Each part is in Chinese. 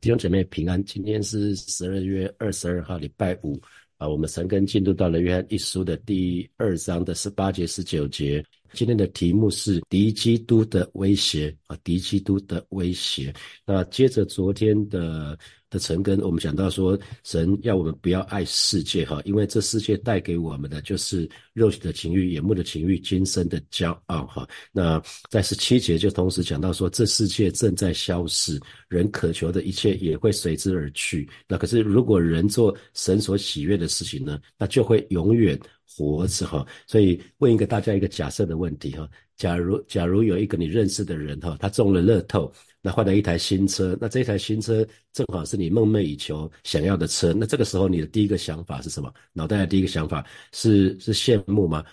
弟兄姐妹平安，今天是十二月二十二号，礼拜五啊。我们神跟进度到了约翰一书的第二章的十八节、十九节。今天的题目是敌基督的威胁啊，敌基督的威胁。那接着昨天的。的成根，我们讲到说，神要我们不要爱世界哈，因为这世界带给我们的就是肉体的情欲、眼目的情欲、今生的骄傲哈。那在十七节就同时讲到说，这世界正在消逝，人渴求的一切也会随之而去。那可是如果人做神所喜悦的事情呢，那就会永远活着哈。所以问一个大家一个假设的问题哈，假如假如有一个你认识的人哈，他中了乐透。那换了一台新车，那这台新车正好是你梦寐以求想要的车，那这个时候你的第一个想法是什么？脑袋的第一个想法是是羡慕吗？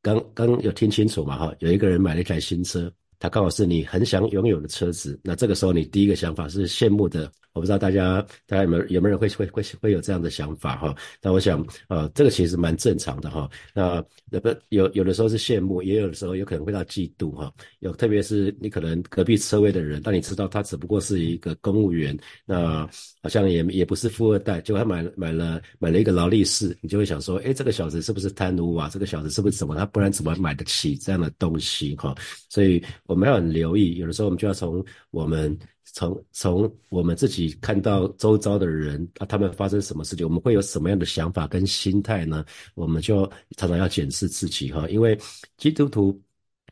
刚刚有听清楚吗？哈，有一个人买了一台新车，他刚好是你很想拥有的车子，那这个时候你第一个想法是羡慕的。我不知道大家大家有没有有没有人会会会会有这样的想法哈？那我想呃这个其实蛮正常的哈。那那不有有的时候是羡慕，也有的时候有可能会到嫉妒哈。有特别是你可能隔壁车位的人，当你知道他只不过是一个公务员，那好像也也不是富二代，就他买买了买了一个劳力士，你就会想说，哎，这个小子是不是贪污啊？这个小子是不是怎么？他不然怎么买得起这样的东西哈？所以我们要很留意，有的时候我们就要从我们。从从我们自己看到周遭的人啊，他们发生什么事情，我们会有什么样的想法跟心态呢？我们就常常要检视自己哈，因为基督徒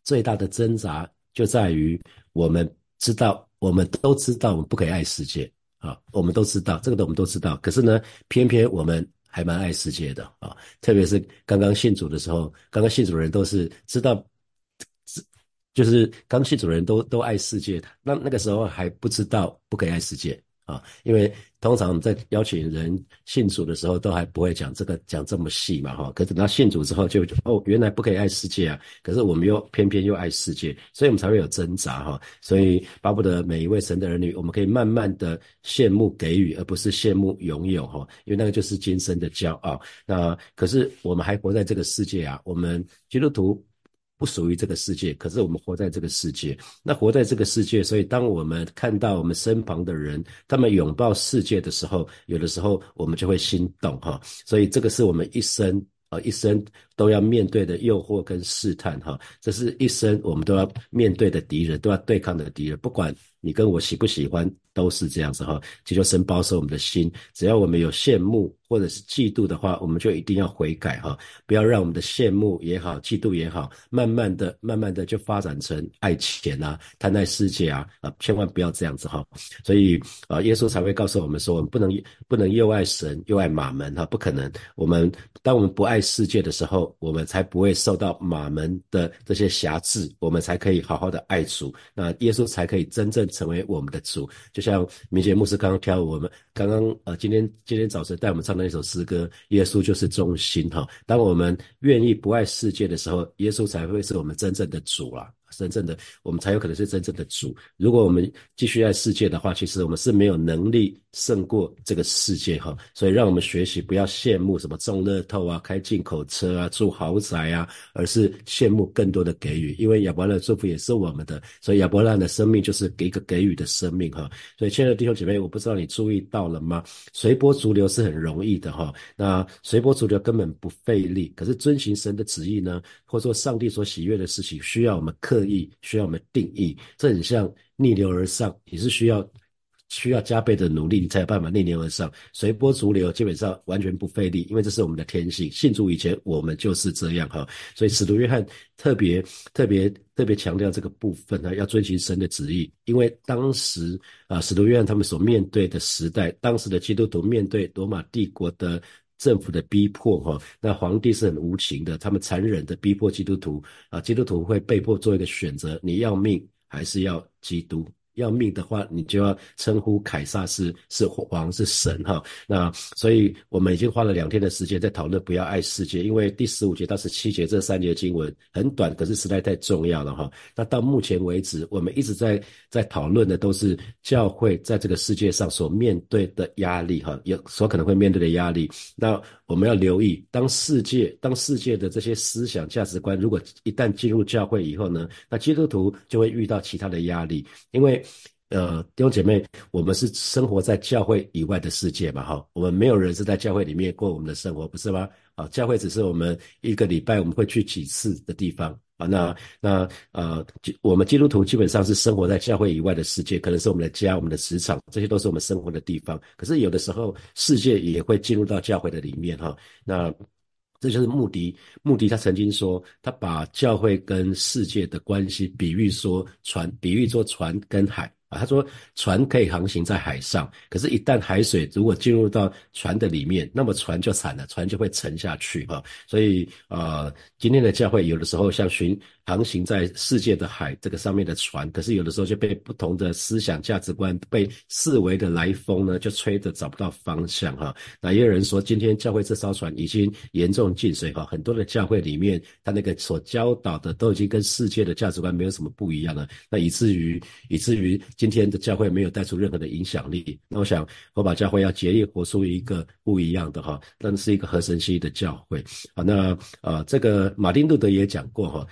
最大的挣扎就在于我们知道，我们都知道我们不可以爱世界啊，我们都知道这个的，我们都知道，可是呢，偏偏我们还蛮爱世界的啊，特别是刚刚信主的时候，刚刚信主的人都是知道。知就是刚信主人都都爱世界，那那个时候还不知道不可以爱世界啊，因为通常我们在邀请人信主的时候，都还不会讲这个讲这么细嘛哈。可等到信主之后，就哦原来不可以爱世界啊，可是我们又偏偏又爱世界，所以我们才会有挣扎哈。所以巴不得每一位神的儿女，我们可以慢慢的羡慕给予，而不是羡慕拥有哈，因为那个就是今生的骄傲。那可是我们还活在这个世界啊，我们基督徒。不属于这个世界，可是我们活在这个世界。那活在这个世界，所以当我们看到我们身旁的人，他们拥抱世界的时候，有的时候我们就会心动哈。所以这个是我们一生啊一生都要面对的诱惑跟试探哈。这是一生我们都要面对的敌人，都要对抗的敌人，不管。你跟我喜不喜欢都是这样子哈，祈求神保守我们的心。只要我们有羡慕或者是嫉妒的话，我们就一定要悔改哈，不要让我们的羡慕也好、嫉妒也好，慢慢的、慢慢的就发展成爱钱啊、贪爱世界啊啊，千万不要这样子哈。所以啊，耶稣才会告诉我们说，我们不能不能又爱神又爱马门哈，不可能。我们当我们不爱世界的时候，我们才不会受到马门的这些辖制，我们才可以好好的爱主，那耶稣才可以真正。成为我们的主，就像明杰牧师刚刚挑我们刚刚呃今天今天早晨带我们唱的那首诗歌，耶稣就是中心哈。当我们愿意不爱世界的时候，耶稣才会是我们真正的主啊。真正的我们才有可能是真正的主。如果我们继续爱世界的话，其实我们是没有能力胜过这个世界哈。所以让我们学习不要羡慕什么中乐透啊、开进口车啊、住豪宅啊，而是羡慕更多的给予。因为亚伯拉的祝福也是我们的，所以亚伯拉的生命就是给一个给予的生命哈。所以亲爱的弟兄姐妹，我不知道你注意到了吗？随波逐流是很容易的哈。那随波逐流根本不费力，可是遵循神的旨意呢，或者说上帝所喜悦的事情，需要我们。刻意需要我们定义，这很像逆流而上，也是需要需要加倍的努力，你才有办法逆流而上。随波逐流基本上完全不费力，因为这是我们的天性。信主以前我们就是这样哈，所以使徒约翰特别特别特别强调这个部分呢，要遵循神的旨意，因为当时啊，使徒约翰他们所面对的时代，当时的基督徒面对罗马帝国的。政府的逼迫，哈，那皇帝是很无情的，他们残忍的逼迫基督徒，啊，基督徒会被迫做一个选择，你要命还是要基督？要命的话，你就要称呼凯撒是是王是神哈。那所以我们已经花了两天的时间在讨论不要爱世界，因为第十五节到十七节这三节经文很短，可是实在太重要了哈。那到目前为止，我们一直在在讨论的都是教会在这个世界上所面对的压力哈，有所可能会面对的压力。那我们要留意，当世界当世界的这些思想价值观，如果一旦进入教会以后呢，那基督徒就会遇到其他的压力，因为。呃，弟兄姐妹，我们是生活在教会以外的世界嘛，哈，我们没有人是在教会里面过我们的生活，不是吗？啊，教会只是我们一个礼拜我们会去几次的地方啊。那那呃，我们基督徒基本上是生活在教会以外的世界，可能是我们的家、我们的职场，这些都是我们生活的地方。可是有的时候，世界也会进入到教会的里面哈。那这就是穆迪，穆迪他曾经说，他把教会跟世界的关系比喻说船，比喻做船跟海。啊，他说船可以航行在海上，可是，一旦海水如果进入到船的里面，那么船就惨了，船就会沉下去哈。所以，呃，今天的教会有的时候像巡。航行在世界的海这个上面的船，可是有的时候就被不同的思想价值观、被四维的来风呢，就吹得找不到方向哈。那也有人说，今天教会这艘船已经严重进水哈，很多的教会里面，他那个所教导的都已经跟世界的价值观没有什么不一样了。那以至于以至于今天的教会没有带出任何的影响力。那我想，我把教会要竭力活出一个不一样的哈，那是一个合神心意的教会啊。那呃，这个马丁路德也讲过哈，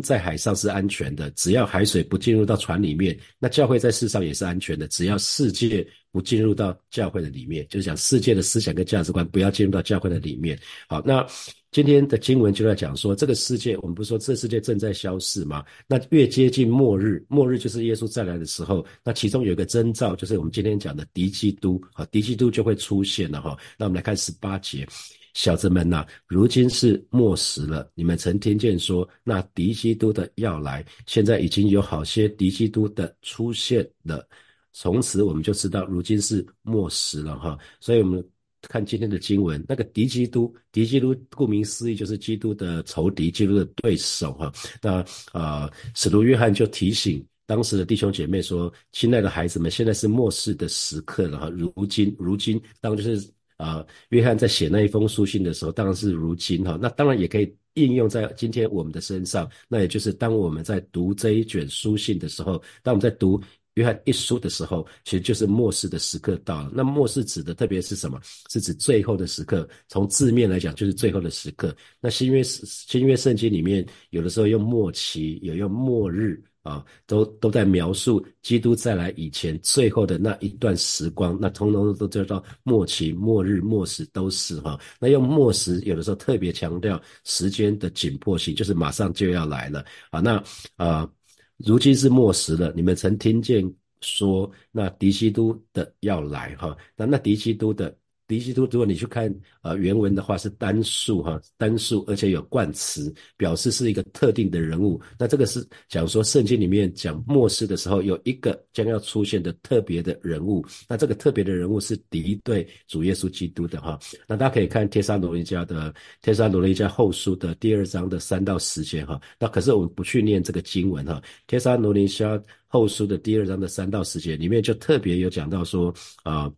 在海上是安全的，只要海水不进入到船里面，那教会在世上也是安全的。只要世界不进入到教会的里面，就是讲世界的思想跟价值观不要进入到教会的里面。好，那今天的经文就在讲说，这个世界，我们不是说这世界正在消逝吗？那越接近末日，末日就是耶稣再来的时候，那其中有一个征兆，就是我们今天讲的敌基督，好，敌基督就会出现了哈。那我们来看十八节。小子们呐，如今是末时了。你们曾听见说，那敌基督的要来，现在已经有好些敌基督的出现了。从此我们就知道，如今是末时了哈。所以，我们看今天的经文，那个敌基督，敌基督顾名思义就是基督的仇敌，基督的对手哈。那啊，使徒约翰就提醒当时的弟兄姐妹说：“亲爱的孩子们，现在是末世的时刻了哈。如今，如今当就是。”啊，约翰在写那一封书信的时候，当然是如今哈，那当然也可以应用在今天我们的身上。那也就是当我们在读这一卷书信的时候，当我们在读约翰一书的时候，其实就是末世的时刻到了。那末世指的特别是什么？是指最后的时刻。从字面来讲，就是最后的时刻。那新约新约圣经里面，有的时候用末期，有用末日。啊，都都在描述基督再来以前最后的那一段时光，那通通都叫做末期、末日、末时都是哈。那用末时有的时候特别强调时间的紧迫性，就是马上就要来了啊。那啊，如今是末时了，你们曾听见说那敌基督的要来哈？那那敌基督的。第一基督，如果你去看呃原文的话，是单数哈，单数，而且有冠词，表示是一个特定的人物。那这个是讲说圣经里面讲末世的时候，有一个将要出现的特别的人物。那这个特别的人物是敌对主耶稣基督的哈。那大家可以看天山罗尼迦的天山罗尼迦后书的第二章的三到十节哈。那可是我们不去念这个经文哈。天山罗尼迦后书的第二章的三到十节里面就特别有讲到说啊。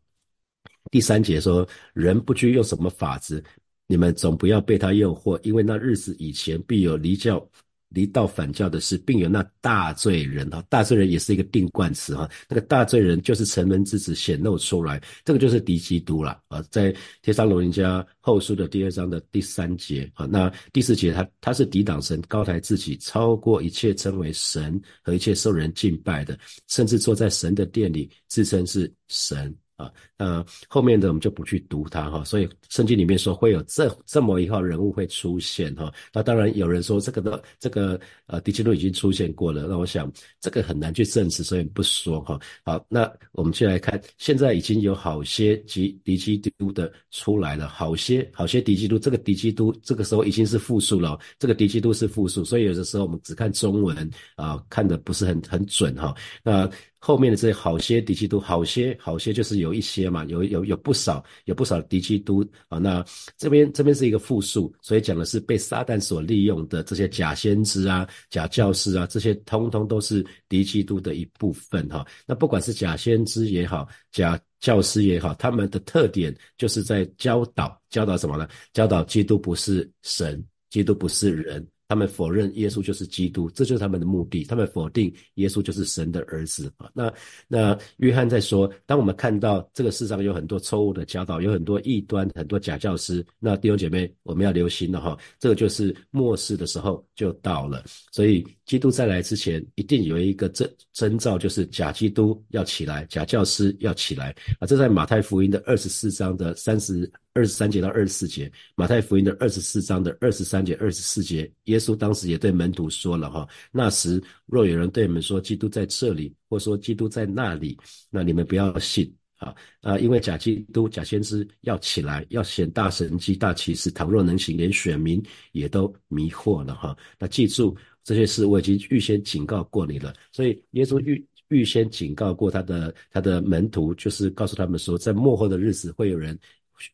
第三节说：“人不拘用什么法子，你们总不要被他诱惑，因为那日子以前必有离教、离道反教的事，并有那大罪人哈，大罪人也是一个定冠词哈。那个大罪人就是城门之子显露出来，这个就是敌基督了啊。在天上罗人家后书的第二章的第三节啊，那第四节他他是抵挡神，高抬自己，超过一切称为神和一切受人敬拜的，甚至坐在神的殿里，自称是神。”啊，呃，后面的我们就不去读它哈，所以圣经里面说会有这这么一号人物会出现哈，那当然有人说这个的这个呃迪基督已经出现过了，那我想这个很难去证实，所以不说哈。好，那我们就来看，现在已经有好些敌敌基督的出来了，好些好些敌基督，这个敌基督这个时候已经是复数了，这个敌基督是复数，所以有的时候我们只看中文啊，看的不是很很准哈。那后面的这些好些敌基督，好些好些就是有一些嘛，有有有不少有不少敌基督啊。那这边这边是一个复数，所以讲的是被撒旦所利用的这些假先知啊、假教师啊，这些通通都是敌基督的一部分哈。那不管是假先知也好，假教师也好，他们的特点就是在教导教导什么呢？教导基督不是神，基督不是人。他们否认耶稣就是基督，这就是他们的目的。他们否定耶稣就是神的儿子啊。那那约翰在说，当我们看到这个世上有很多错误的教导，有很多异端，很多假教师，那弟兄姐妹，我们要留心了哈。这个就是末世的时候就到了，所以基督再来之前，一定有一个征征兆，就是假基督要起来，假教师要起来啊。这在马太福音的二十四章的三十。二十三节到二十四节，马太福音的二十四章的二十三节、二十四节，耶稣当时也对门徒说了哈：那时若有人对你们说基督在这里，或说基督在那里，那你们不要信啊啊！因为假基督、假先知要起来，要显大神迹、大奇事，倘若能行，连选民也都迷惑了哈。那记住这些事，我已经预先警告过你了。所以耶稣预预先警告过他的他的门徒，就是告诉他们说，在幕后的日子会有人。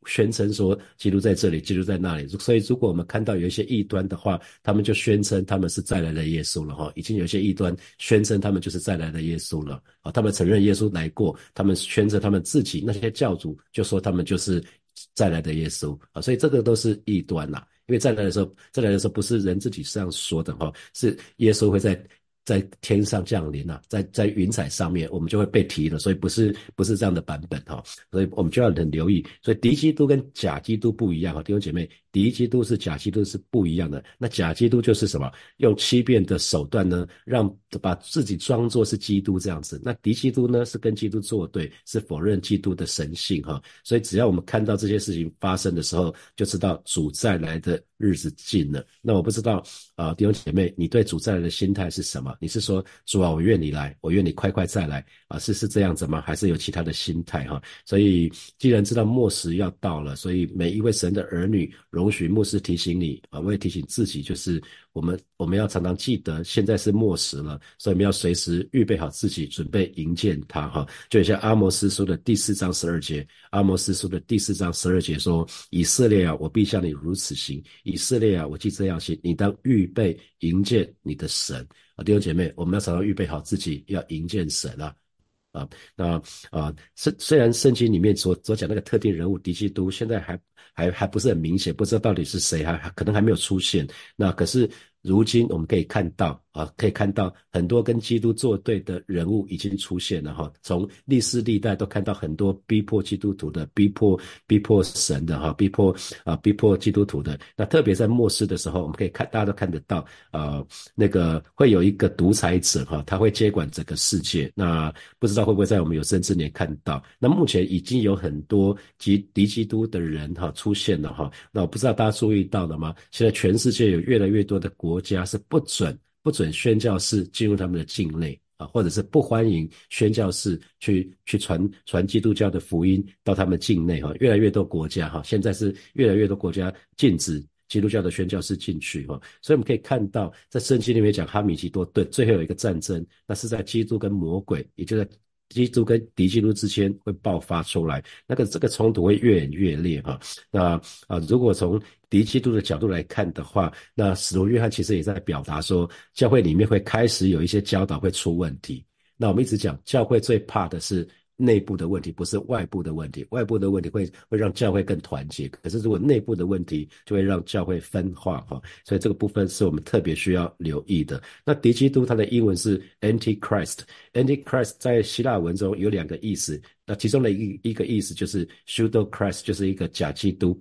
宣称说基督在这里，基督在那里。所以，如果我们看到有一些异端的话，他们就宣称他们是再来的耶稣了哈。已经有一些异端宣称他们就是再来的耶稣了啊。他们承认耶稣来过，他们宣称他们自己那些教主就说他们就是再来的耶稣啊。所以这个都是异端呐。因为再来的时候，再来的时候不是人自己这样说的哈，是耶稣会在。在天上降临啊，在在云彩上面，我们就会被提了，所以不是不是这样的版本哈，所以我们就要很留意。所以敌基督跟假基督不一样哈，弟兄姐妹，敌基督是假基督是不一样的。那假基督就是什么？用欺骗的手段呢，让把自己装作是基督这样子。那敌基督呢，是跟基督作对，是否认基督的神性哈。所以只要我们看到这些事情发生的时候，就知道主再来的日子近了。那我不知道啊，弟兄姐妹，你对主再来的心态是什么？你是说主啊，我愿你来，我愿你快快再来啊？是是这样子吗？还是有其他的心态哈？所以既然知道末时要到了，所以每一位神的儿女，容许牧师提醒你啊，我也提醒自己，就是我们我们要常常记得，现在是末时了，所以我们要随时预备好自己，准备迎接他哈。就像阿摩斯书的第四章十二节，阿摩斯书的第四章十二节说：以色列啊，我必向你如此行；以色列啊，我既这样行，你当预备迎接你的神。啊，弟兄姐妹，我们要常常预备好自己，要迎接神啊！啊，那啊，虽虽然圣经里面所所讲那个特定人物敌基督，现在还还还不是很明显，不知道到底是谁，还可能还没有出现。那可是。如今我们可以看到啊，可以看到很多跟基督作对的人物已经出现了哈。从历史历代都看到很多逼迫基督徒的、逼迫逼迫神的哈、逼迫啊逼迫基督徒的。那特别在末世的时候，我们可以看大家都看得到啊，那个会有一个独裁者哈，他会接管整个世界。那不知道会不会在我们有生之年看到？那目前已经有很多敌敌基督的人哈出现了哈。那我不知道大家注意到了吗？现在全世界有越来越多的。国家是不准不准宣教士进入他们的境内啊，或者是不欢迎宣教士去去传传基督教的福音到他们境内哈。越来越多国家哈，现在是越来越多国家禁止基督教的宣教士进去哈。所以我们可以看到，在圣经里面讲哈米吉多顿最后有一个战争，那是在基督跟魔鬼，也就在。基督跟敌基督之间会爆发出来，那个这个冲突会越演越烈哈。那啊，如果从敌基督的角度来看的话，那使徒约翰其实也在表达说，教会里面会开始有一些教导会出问题。那我们一直讲，教会最怕的是。内部的问题不是外部的问题，外部的问题会会让教会更团结。可是如果内部的问题，就会让教会分化哈。所以这个部分是我们特别需要留意的。那敌基督它的英文是 Antichrist，Antichrist 在希腊文中有两个意思，那其中的一一个意思就是 Pseudo Christ，就是一个假基督。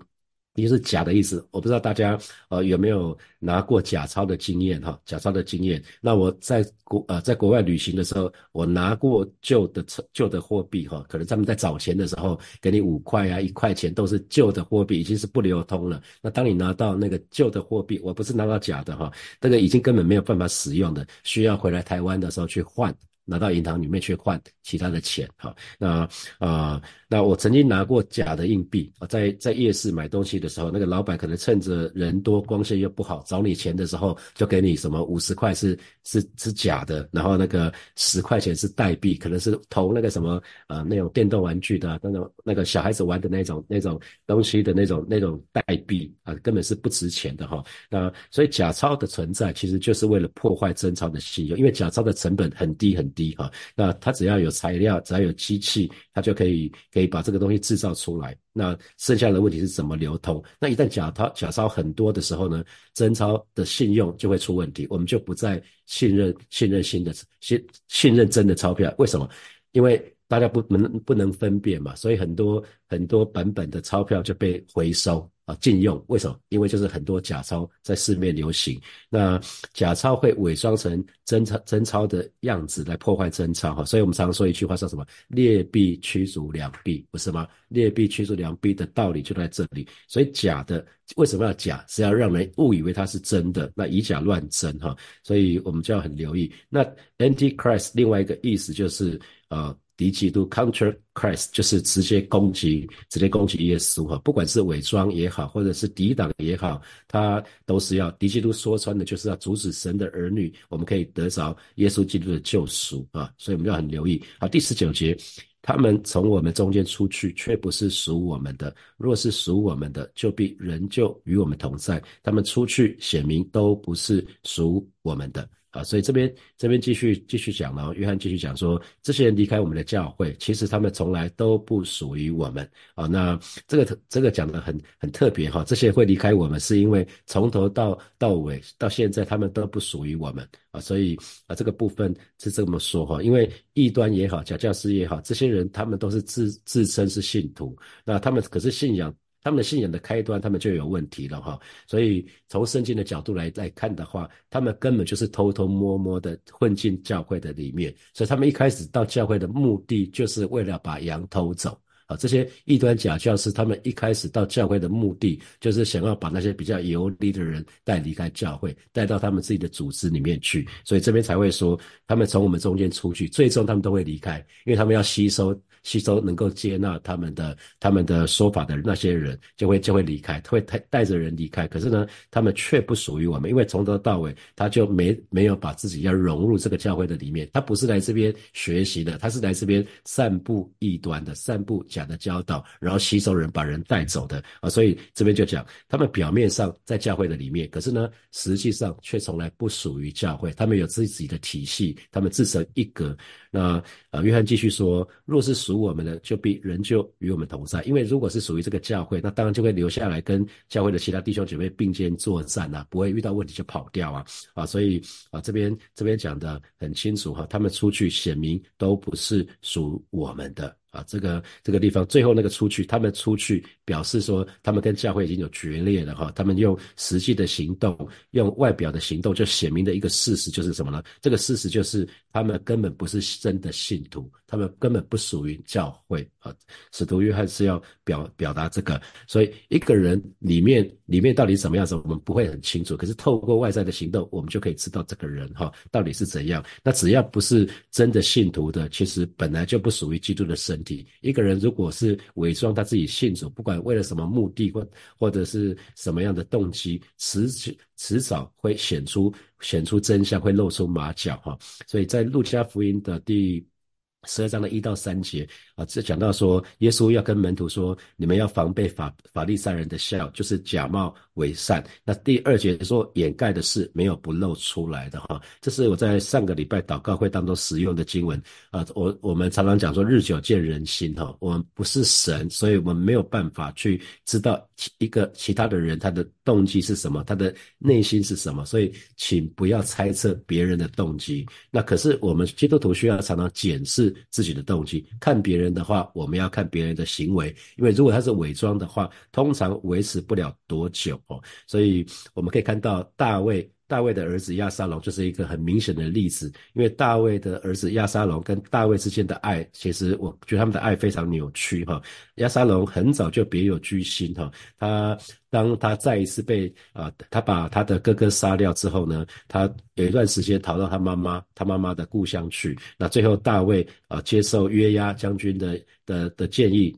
也是假的意思，我不知道大家呃有没有拿过假钞的经验哈？假钞的经验，那我在国呃在国外旅行的时候，我拿过旧的旧的货币哈，可能他们在找钱的时候给你五块啊一块钱都是旧的货币，已经是不流通了。那当你拿到那个旧的货币，我不是拿到假的哈，那个已经根本没有办法使用的，需要回来台湾的时候去换。拿到银行里面去换其他的钱，哈，那啊，那我曾经拿过假的硬币啊，在在夜市买东西的时候，那个老板可能趁着人多、光线又不好找你钱的时候，就给你什么五十块是是是假的，然后那个十块钱是代币，可能是投那个什么呃那种电动玩具的那种那个小孩子玩的那种那种东西的那种那种代币啊，根本是不值钱的哈。那所以假钞的存在其实就是为了破坏真钞的信用，因为假钞的成本很低很。低低哈。那它只要有材料，只要有机器，它就可以可以把这个东西制造出来。那剩下的问题是怎么流通？那一旦假钞假钞很多的时候呢，真钞的信用就会出问题，我们就不再信任信任新的信信任真的钞票。为什么？因为大家不能不能分辨嘛，所以很多很多版本的钞票就被回收啊禁用。为什么？因为就是很多假钞在市面流行，那假钞会伪装成真钞真钞的样子来破坏真钞哈。所以我们常说一句话叫什么？劣币驱逐良币，不是吗？劣币驱逐良币的道理就在这里。所以假的为什么要假？是要让人误以为它是真的，那以假乱真哈。所以我们就要很留意。那 Antichrist 另外一个意思就是呃。敌基督 （Counter Christ） 就是直接攻击，直接攻击耶稣哈，不管是伪装也好，或者是抵挡也好，他都是要敌基督说穿的，就是要阻止神的儿女，我们可以得着耶稣基督的救赎啊，所以我们要很留意。好，第十九节，他们从我们中间出去，却不是属我们的；若是属我们的，就必仍旧与我们同在。他们出去显明都不是属我们的。啊，所以这边这边继续继续讲了，约翰继续讲说，这些人离开我们的教会，其实他们从来都不属于我们啊。那这个这个讲的很很特别哈，这些会离开我们，是因为从头到到尾到现在，他们都不属于我们啊。所以啊，这个部分是这么说哈，因为异端也好，假教师也好，这些人他们都是自自称是信徒，那他们可是信仰。他们的信仰的开端，他们就有问题了哈。所以从圣经的角度来来看的话，他们根本就是偷偷摸摸的混进教会的里面。所以他们一开始到教会的目的，就是为了把羊偷走啊。这些异端假教师，他们一开始到教会的目的，就是想要把那些比较游离的人带离开教会，带到他们自己的组织里面去。所以这边才会说，他们从我们中间出去，最终他们都会离开，因为他们要吸收。吸收能够接纳他们的他们的说法的那些人，就会就会离开，会带带着人离开。可是呢，他们却不属于我们，因为从头到尾他就没没有把自己要融入这个教会的里面。他不是来这边学习的，他是来这边散布异端的，散布假的教导，然后吸收人，把人带走的啊。所以这边就讲，他们表面上在教会的里面，可是呢，实际上却从来不属于教会。他们有自己的体系，他们自成一格。那啊，约翰继续说，若是属我们的，就必仍旧与我们同在。因为如果是属于这个教会，那当然就会留下来跟教会的其他弟兄姐妹并肩作战呐，不会遇到问题就跑掉啊啊！所以啊，这边这边讲的很清楚哈，他们出去显明都不是属我们的。啊，这个这个地方最后那个出去，他们出去表示说，他们跟教会已经有决裂了哈。他们用实际的行动，用外表的行动，就写明的一个事实就是什么呢？这个事实就是他们根本不是真的信徒，他们根本不属于教会啊。使徒约翰是要表表达这个，所以一个人里面里面到底怎么样子，我们不会很清楚。可是透过外在的行动，我们就可以知道这个人哈到底是怎样。那只要不是真的信徒的，其实本来就不属于基督的身体。一个人如果是伪装他自己信主，不管为了什么目的或或者是什么样的动机，迟迟早会显出显出真相，会露出马脚哈。所以在路加福音的第。十二章的一到三节啊，这讲到说，耶稣要跟门徒说，你们要防备法法利赛人的笑，就是假冒伪善。那第二节说，掩盖的事没有不露出来的哈。这是我在上个礼拜祷告会当中使用的经文啊。我我们常常讲说，日久见人心哈。我们不是神，所以我们没有办法去知道一个其他的人他的动机是什么，他的内心是什么。所以，请不要猜测别人的动机。那可是我们基督徒需要常常检视。自己的动机，看别人的话，我们要看别人的行为，因为如果他是伪装的话，通常维持不了多久哦。所以我们可以看到大卫。大卫的儿子亚沙龙就是一个很明显的例子，因为大卫的儿子亚沙龙跟大卫之间的爱，其实我觉得他们的爱非常扭曲哈。亚沙龙很早就别有居心哈，他当他再一次被啊，他把他的哥哥杀掉之后呢，他有一段时间逃到他妈妈他妈妈的故乡去，那最后大卫啊接受约押将军的的的建议。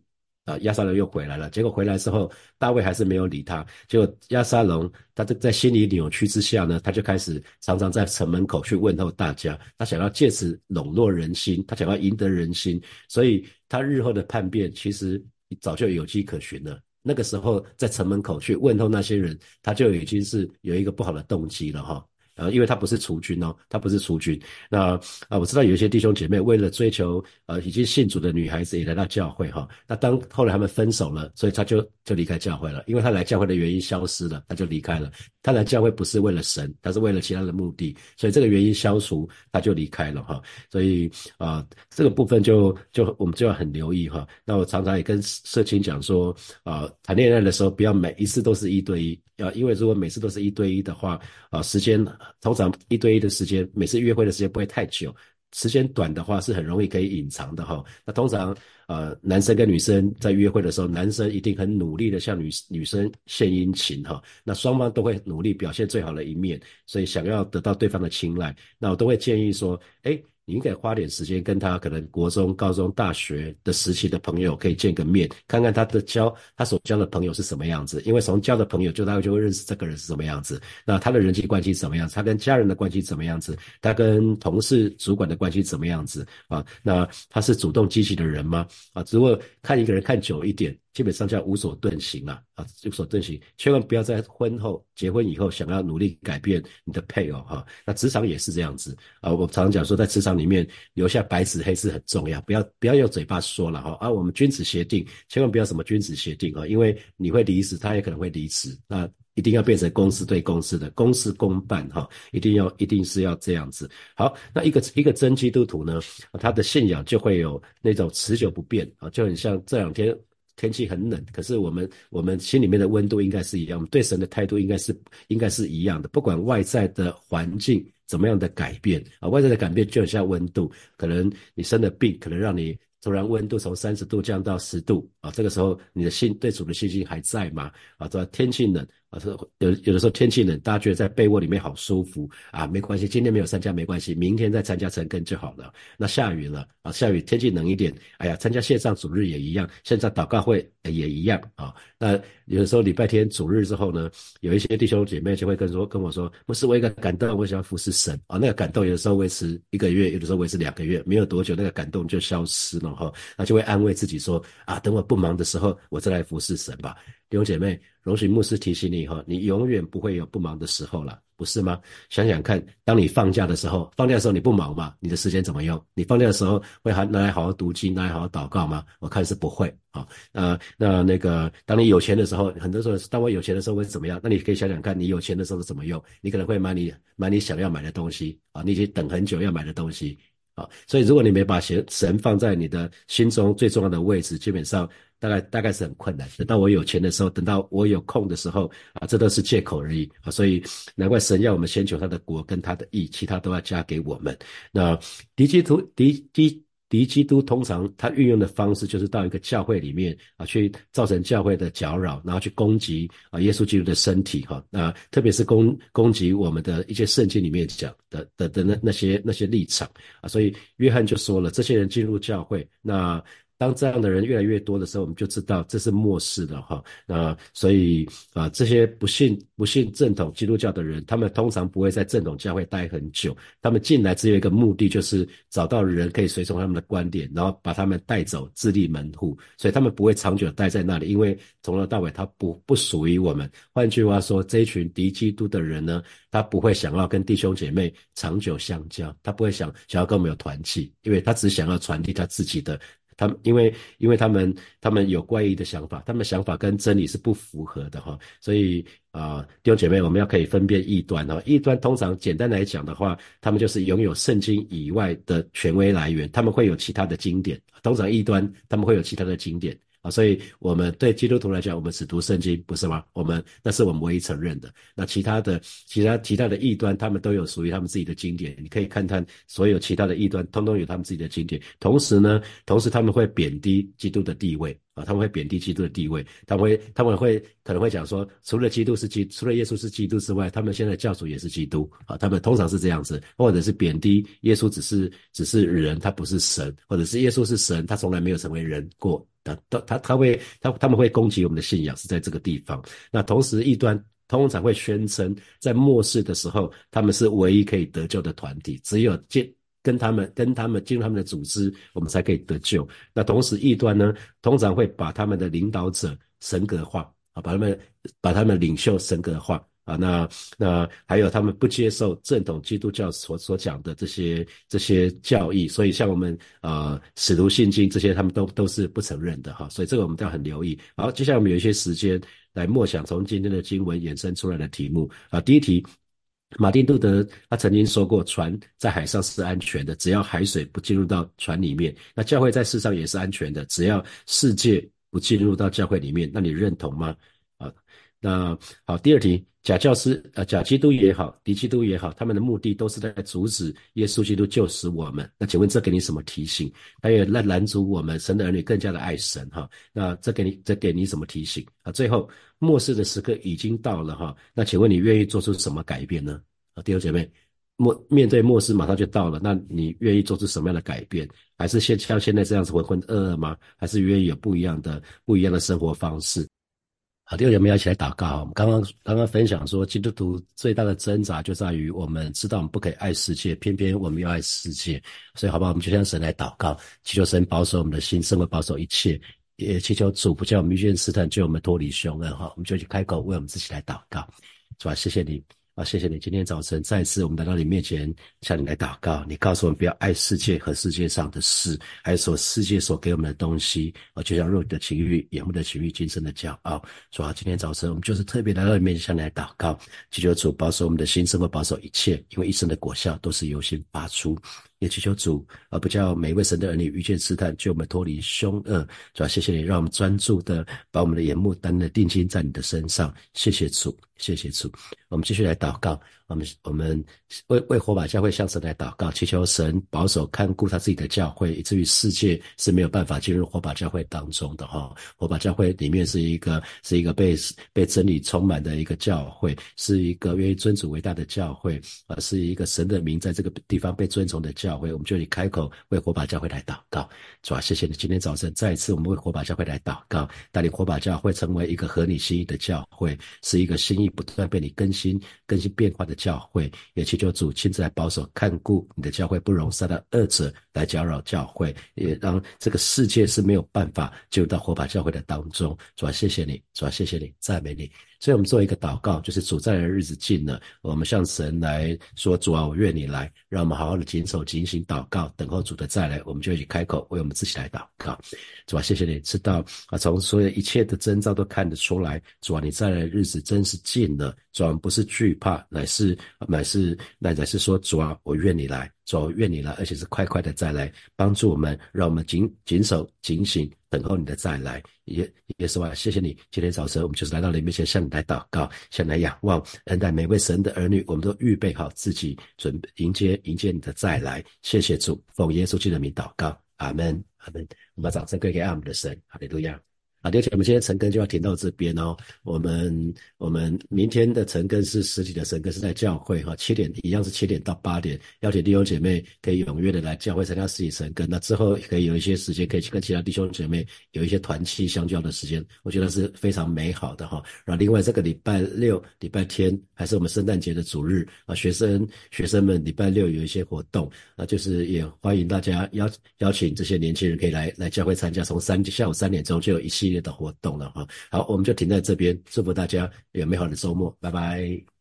啊，亚沙龙又回来了。结果回来之后，大卫还是没有理他。结果亚沙龙他在在心理扭曲之下呢，他就开始常常在城门口去问候大家。他想要借此笼络人心，他想要赢得人心。所以他日后的叛变其实早就有迹可循了。那个时候在城门口去问候那些人，他就已经是有一个不好的动机了哈。呃，因为他不是除菌哦，他不是除菌。那啊，我知道有一些弟兄姐妹为了追求呃已经信主的女孩子也来到教会哈。那当后来他们分手了，所以他就就离开教会了，因为他来教会的原因消失了，他就离开了。他来教会不是为了神，他是为了其他的目的，所以这个原因消除，他就离开了哈。所以啊，这个部分就就我们就要很留意哈。那我常常也跟社青讲说啊，谈恋爱的时候不要每一次都是一对一。啊，因为如果每次都是一对一的话，啊，时间通常一对一的时间，每次约会的时间不会太久，时间短的话是很容易可以隐藏的哈。那通常，呃，男生跟女生在约会的时候，男生一定很努力的向女女生献殷勤哈。那双方都会努力表现最好的一面，所以想要得到对方的青睐，那我都会建议说，哎。你应该花点时间跟他可能国中、高中、大学的时期的朋友可以见个面，看看他的交他所交的朋友是什么样子。因为从交的朋友就大概就会认识这个人是什么样子。那他的人际关系怎么样？他跟家人的关系怎么样子？他跟同事、主管的关系怎么样子？啊，那他是主动积极的人吗？啊，如果看一个人看久一点。基本上叫无所遁形了啊，无所遁形，千万不要在婚后结婚以后想要努力改变你的配偶哈。那职场也是这样子啊，我常常讲说，在职场里面留下白纸黑字很重要，不要不要用嘴巴说了哈啊，我们君子协定，千万不要什么君子协定啊，因为你会离职，他也可能会离职，那一定要变成公司对公司的公事公办哈，一定要一定是要这样子。好，那一个一个真基督徒呢，他的信仰就会有那种持久不变啊，就很像这两天。天气很冷，可是我们我们心里面的温度应该是一样，我们对神的态度应该是应该是一样的。不管外在的环境怎么样的改变啊，外在的改变就很像温度，可能你生的病，可能让你突然温度从三十度降到十度啊，这个时候你的信对主的信心还在吗？啊，这天气冷。啊，是有有的时候天气冷，大家觉得在被窝里面好舒服啊，没关系，今天没有参加没关系，明天再参加成根就好了。那下雨了啊，下雨天气冷一点，哎呀，参加线上主日也一样，线上祷告会也一样啊。那有的时候礼拜天主日之后呢，有一些弟兄姐妹就会跟说跟我说，不是我一个感动，我想要服侍神啊。那个感动有的时候维持一个月，有的时候维持两个月，没有多久那个感动就消失了哈。那就会安慰自己说啊，等我不忙的时候，我再来服侍神吧。弟兄姐妹。容许牧师提醒你哈，你永远不会有不忙的时候了，不是吗？想想看，当你放假的时候，放假的时候你不忙吗？你的时间怎么用？你放假的时候会还拿来好好读经，拿来好好祷告吗？我看是不会啊。那那那个，当你有钱的时候，很多时候，当我有钱的时候会怎么样？那你可以想想看，你有钱的时候是怎么用？你可能会买你买你想要买的东西啊，你已经等很久要买的东西啊。所以，如果你没把神神放在你的心中最重要的位置，基本上。大概大概是很困难。等到我有钱的时候，等到我有空的时候，啊，这都是借口而已啊。所以难怪神要我们先求他的国跟他的义，其他都要加给我们。那敌基督敌敌敌基督通常他运用的方式就是到一个教会里面啊，去造成教会的搅扰，然后去攻击啊耶稣基督的身体哈。那特别是攻攻击我们的一些圣经里面讲的的的那那些那些立场啊。所以约翰就说了，这些人进入教会那。当这样的人越来越多的时候，我们就知道这是末世的哈。那所以啊，这些不信不信正统基督教的人，他们通常不会在正统教会待很久。他们进来只有一个目的，就是找到人可以随从他们的观点，然后把他们带走，自立门户。所以他们不会长久待在那里，因为从头到尾他不不属于我们。换句话说，这群敌基督的人呢，他不会想要跟弟兄姐妹长久相交，他不会想想要跟我们有团契，因为他只想要传递他自己的。他们因为因为他们他们有怪异的想法，他们想法跟真理是不符合的哈，所以啊弟兄姐妹，我们要可以分辨异端哈，异端通常简单来讲的话，他们就是拥有圣经以外的权威来源，他们会有其他的经典，通常异端他们会有其他的经典。啊，所以我们对基督徒来讲，我们只读圣经，不是吗？我们那是我们唯一承认的。那其他的、其他、其他的异端，他们都有属于他们自己的经典。你可以看看所有其他的异端，通通有他们自己的经典。同时呢，同时他们会贬低基督的地位啊，他们会贬低基督的地位。他们会，他们会可能会讲说，除了基督是基，除了耶稣是基督之外，他们现在教主也是基督啊。他们通常是这样子，或者是贬低耶稣只是只是人，他不是神，或者是耶稣是神，他从来没有成为人过。他他他他会他他们会攻击我们的信仰是在这个地方。那同时异端通常会宣称，在末世的时候，他们是唯一可以得救的团体，只有进跟他们跟他们进入他们的组织，我们才可以得救。那同时异端呢，通常会把他们的领导者神格化啊，把他们把他们领袖神格化。啊，那那还有他们不接受正统基督教所所讲的这些这些教义，所以像我们啊使徒信经这些，他们都都是不承认的哈，所以这个我们都要很留意。好，接下来我们有一些时间来默想从今天的经文衍生出来的题目啊，第一题。马丁路德他曾经说过，船在海上是安全的，只要海水不进入到船里面。那教会在世上也是安全的，只要世界不进入到教会里面。那你认同吗？啊，那好，第二题，假教师呃，假基督也好，敌基督也好，他们的目的都是在阻止耶稣基督救死我们。那请问这给你什么提醒？他也来拦阻我们神的儿女更加的爱神哈？那这给你这给你什么提醒啊？最后。末世的时刻已经到了哈，那请问你愿意做出什么改变呢？啊，弟兄姐妹，末面对末世马上就到了，那你愿意做出什么样的改变？还是现像现在这样子浑浑噩噩吗？还是愿意有不一样的不一样的生活方式？好，弟兄姐妹要一起来祷告。我们刚刚刚刚分享说，基督徒最大的挣扎就在于我们知道我们不可以爱世界，偏偏我们要爱世界。所以，好吧？我们就向神来祷告，祈求神保守我们的心，生活保守一切。也祈求主不叫我们遇见试探，救我们脱离凶恶哈，我们就去开口为我们自己来祷告，是吧？谢谢你。好，谢谢你！今天早晨再次我们来到你面前，向你来祷告。你告诉我们不要爱世界和世界上的事，还有说世界所给我们的东西啊，就像肉体的情欲、眼目的情欲、今生的骄傲。主啊，今天早晨我们就是特别来到你面前，向你来祷告，祈求主保守我们的心，生活保守一切，因为一生的果效都是由心发出。也祈求主，而不叫每一位神的儿女遇见试探，救我们脱离凶恶。主啊，谢谢你，让我们专注的把我们的眼目单的定睛在你的身上。谢谢主。谢谢主，我们继续来祷告。我们我们为为火把教会向神来祷告，祈求神保守看顾他自己的教会，以至于世界是没有办法进入火把教会当中的哈。火把教会里面是一个是一个被被真理充满的一个教会，是一个愿意尊主伟大的教会啊，是一个神的名在这个地方被尊崇的教会。我们就以开口为火把教会来祷告，主啊，谢谢你今天早晨再一次我们为火把教会来祷告，带领火把教会成为一个合你心意的教会，是一个心意不断被你更新更新变化的。教会也祈求主亲自来保守看顾你的教会，不容撒旦恶者来搅扰教会，也让这个世界是没有办法进入到火把教会的当中。主啊，谢谢你，主啊，谢谢你，赞美你。所以，我们做一个祷告，就是主在的日子近了，我们向神来说：“主啊，我愿你来。”让我们好好的谨守、警醒、祷告，等候主的再来。我们就一起开口为我们自己来祷告。主啊，谢谢你，知道啊，从所有一切的征兆都看得出来，主啊，你再来的日子真是近了。主啊，不是惧怕，乃是乃是乃乃是说：“主啊，我愿你来。”主，愿你来，而且是快快的再来帮助我们，让我们谨谨守、警醒。等候你的再来，也也是吧。谢谢你，今天早晨我们就是来到你面前，向你来祷告，向你来仰望，恩待每位神的儿女，我们都预备好自己，准备迎接迎接你的再来。谢谢主，奉耶稣基督的名祷告，阿门，阿门。我们把掌声归给阿们的神，哈利路亚。啊，而且我们今天晨更就要停到这边哦。我们我们明天的晨更是实体的晨更，是在教会哈，七点一样是七点到八点，邀请弟兄姐妹可以踊跃的来教会参加实体晨更。那之后可以有一些时间可以去跟其他弟兄姐妹有一些团契相交的时间，我觉得是非常美好的哈。然后另外这个礼拜六、礼拜天还是我们圣诞节的主日啊，学生学生们礼拜六有一些活动啊，就是也欢迎大家邀邀请这些年轻人可以来来教会参加，从三下午三点钟就有一期业。的活动了哈，好，我们就停在这边，祝福大家有美好的周末，拜拜。